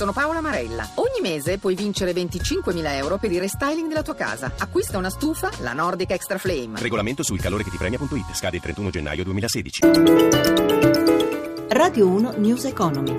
sono Paola Marella. Ogni mese puoi vincere 25.000 euro per il restyling della tua casa. Acquista una stufa, la Nordic Extra Flame. Regolamento sul calore che ti premia.it. Scade il 31 gennaio 2016. Radio 1 News Economy.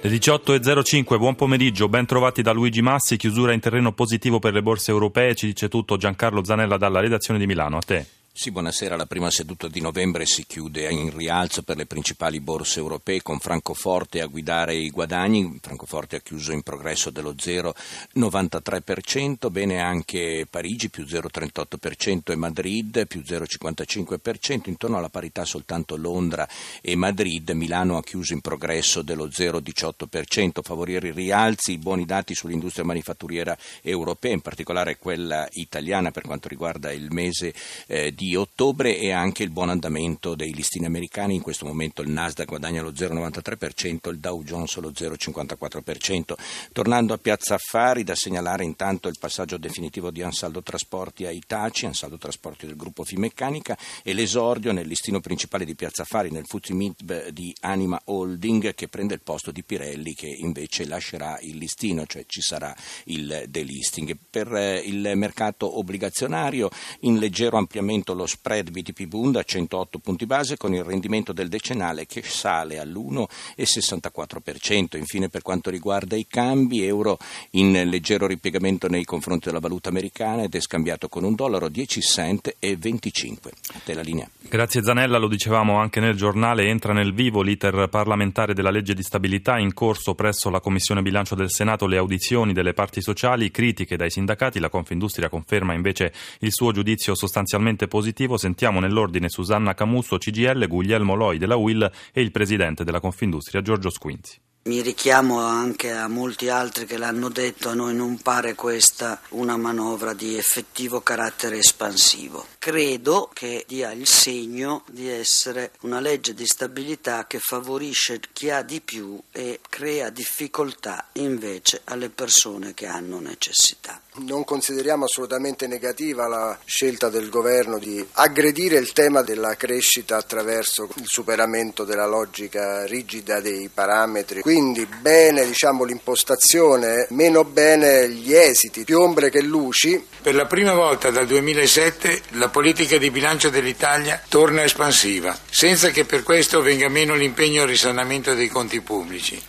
Le 18.05, buon pomeriggio, ben trovati da Luigi Massi, chiusura in terreno positivo per le borse europee, ci dice tutto Giancarlo Zanella dalla redazione di Milano, a te. Sì, buonasera. La prima seduta di novembre si chiude in rialzo per le principali borse europee con Francoforte a guidare i guadagni. Francoforte ha chiuso in progresso dello 0,93%, bene anche Parigi più 0,38% e Madrid più 0,55%, intorno alla parità soltanto Londra e Madrid. Milano ha chiuso in progresso dello 0,18%. Favorire i rialzi i buoni dati sull'industria manifatturiera europea, in particolare quella italiana per quanto riguarda il mese eh, di di ottobre e anche il buon andamento dei listini americani. In questo momento il Nasdaq guadagna lo 0,93%, il Dow Jones lo 0,54%. Tornando a Piazza Affari, da segnalare intanto il passaggio definitivo di Ansaldo Trasporti a Itaci, Ansaldo Trasporti del gruppo Fimeccanica e l'esordio nel listino principale di Piazza Affari, nel Fuzzi Mib di Anima Holding, che prende il posto di Pirelli che invece lascerà il listino, cioè ci sarà il delisting. Per eh, il mercato obbligazionario in leggero ampliamento lo spread BTP Bund a 108 punti base con il rendimento del decennale che sale all'1,64%. Infine per quanto riguarda i cambi, euro in leggero ripiegamento nei confronti della valuta americana ed è scambiato con un dollaro 10 cent e 25. A te la linea. Grazie Zanella, lo dicevamo anche nel giornale, entra nel vivo l'iter parlamentare della legge di stabilità in corso presso la Commissione Bilancio del Senato le audizioni delle parti sociali, critiche dai sindacati, la Confindustria conferma invece il suo giudizio sostanzialmente positivo positivo sentiamo nell'ordine Susanna Camusso, CGL, Guglielmo Loi della UIL e il presidente della Confindustria Giorgio Squinzi. Mi richiamo anche a molti altri che l'hanno detto, a noi non pare questa una manovra di effettivo carattere espansivo. Credo che dia il segno di essere una legge di stabilità che favorisce chi ha di più e crea difficoltà invece alle persone che hanno necessità. Non consideriamo assolutamente negativa la scelta del governo di aggredire il tema della crescita attraverso il superamento della logica rigida dei parametri quindi bene diciamo, l'impostazione, meno bene gli esiti, più ombre che luci. Per la prima volta dal 2007 la politica di bilancio dell'Italia torna espansiva, senza che per questo venga meno l'impegno al risanamento dei conti pubblici.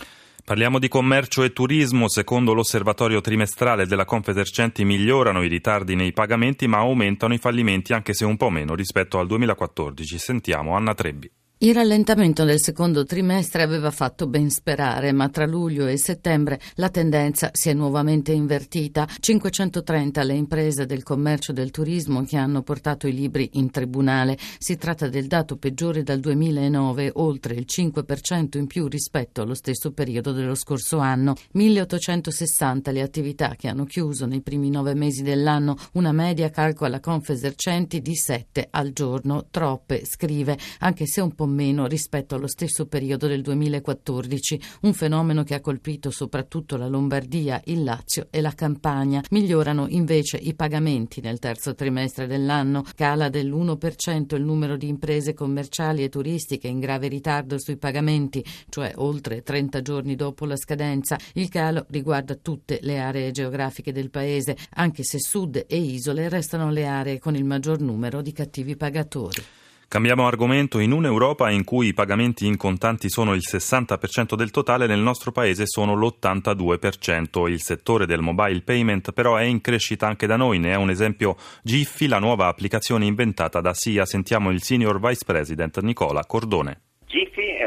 Parliamo di commercio e turismo. Secondo l'osservatorio trimestrale della Confesercenti migliorano i ritardi nei pagamenti ma aumentano i fallimenti anche se un po' meno rispetto al 2014. Sentiamo Anna Trebbi. Il rallentamento del secondo trimestre aveva fatto ben sperare, ma tra luglio e settembre la tendenza si è nuovamente invertita. 530 le imprese del commercio e del turismo che hanno portato i libri in tribunale. Si tratta del dato peggiore dal 2009, oltre il 5% in più rispetto allo stesso periodo dello scorso anno. 1860 le attività che hanno chiuso nei primi nove mesi dell'anno, una media calcola Confesercenti di 7 al giorno. Troppe, scrive, anche se un po' meno rispetto allo stesso periodo del 2014, un fenomeno che ha colpito soprattutto la Lombardia, il Lazio e la Campania. Migliorano invece i pagamenti nel terzo trimestre dell'anno, cala dell'1% il numero di imprese commerciali e turistiche in grave ritardo sui pagamenti, cioè oltre 30 giorni dopo la scadenza. Il calo riguarda tutte le aree geografiche del paese, anche se sud e isole restano le aree con il maggior numero di cattivi pagatori. Cambiamo argomento. In un'Europa in cui i pagamenti in contanti sono il 60% del totale, nel nostro paese sono l'82%. Il settore del mobile payment però è in crescita anche da noi. Ne è un esempio Giffi, la nuova applicazione inventata da SIA. Sentiamo il Senior Vice President Nicola Cordone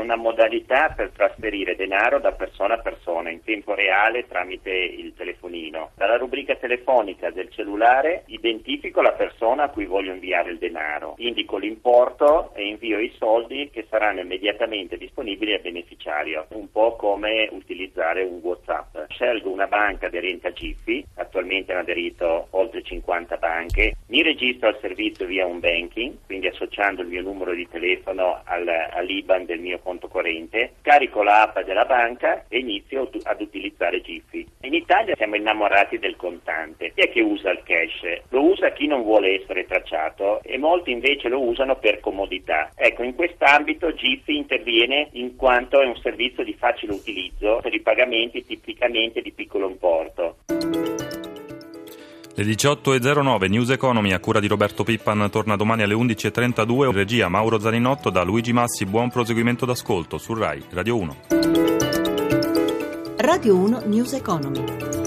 una modalità per trasferire denaro da persona a persona in tempo reale tramite il telefonino. Dalla rubrica telefonica del cellulare identifico la persona a cui voglio inviare il denaro, indico l'importo e invio i soldi che saranno immediatamente disponibili al beneficiario, un po' come utilizzare un WhatsApp. Scelgo una banca aderente a Giphy, attualmente hanno aderito oltre 50 banche, mi registro al servizio via un banking, quindi associando il mio numero di telefono al, all'IBAN del mio conto corrente, carico l'app della banca e inizio ad utilizzare Giphy. In Italia siamo innamorati del contante. Chi è che usa il cash? Lo usa chi non vuole essere tracciato e molti invece lo usano per comodità. Ecco, in quest'ambito Giphy interviene in quanto è un servizio di facile utilizzo per i pagamenti tipicamente di piccolo importo. Le 18.09 News Economy a cura di Roberto Pippan torna domani alle 11.32. Regia Mauro Zaninotto da Luigi Massi. Buon proseguimento d'ascolto su RAI Radio 1. Radio 1 News Economy.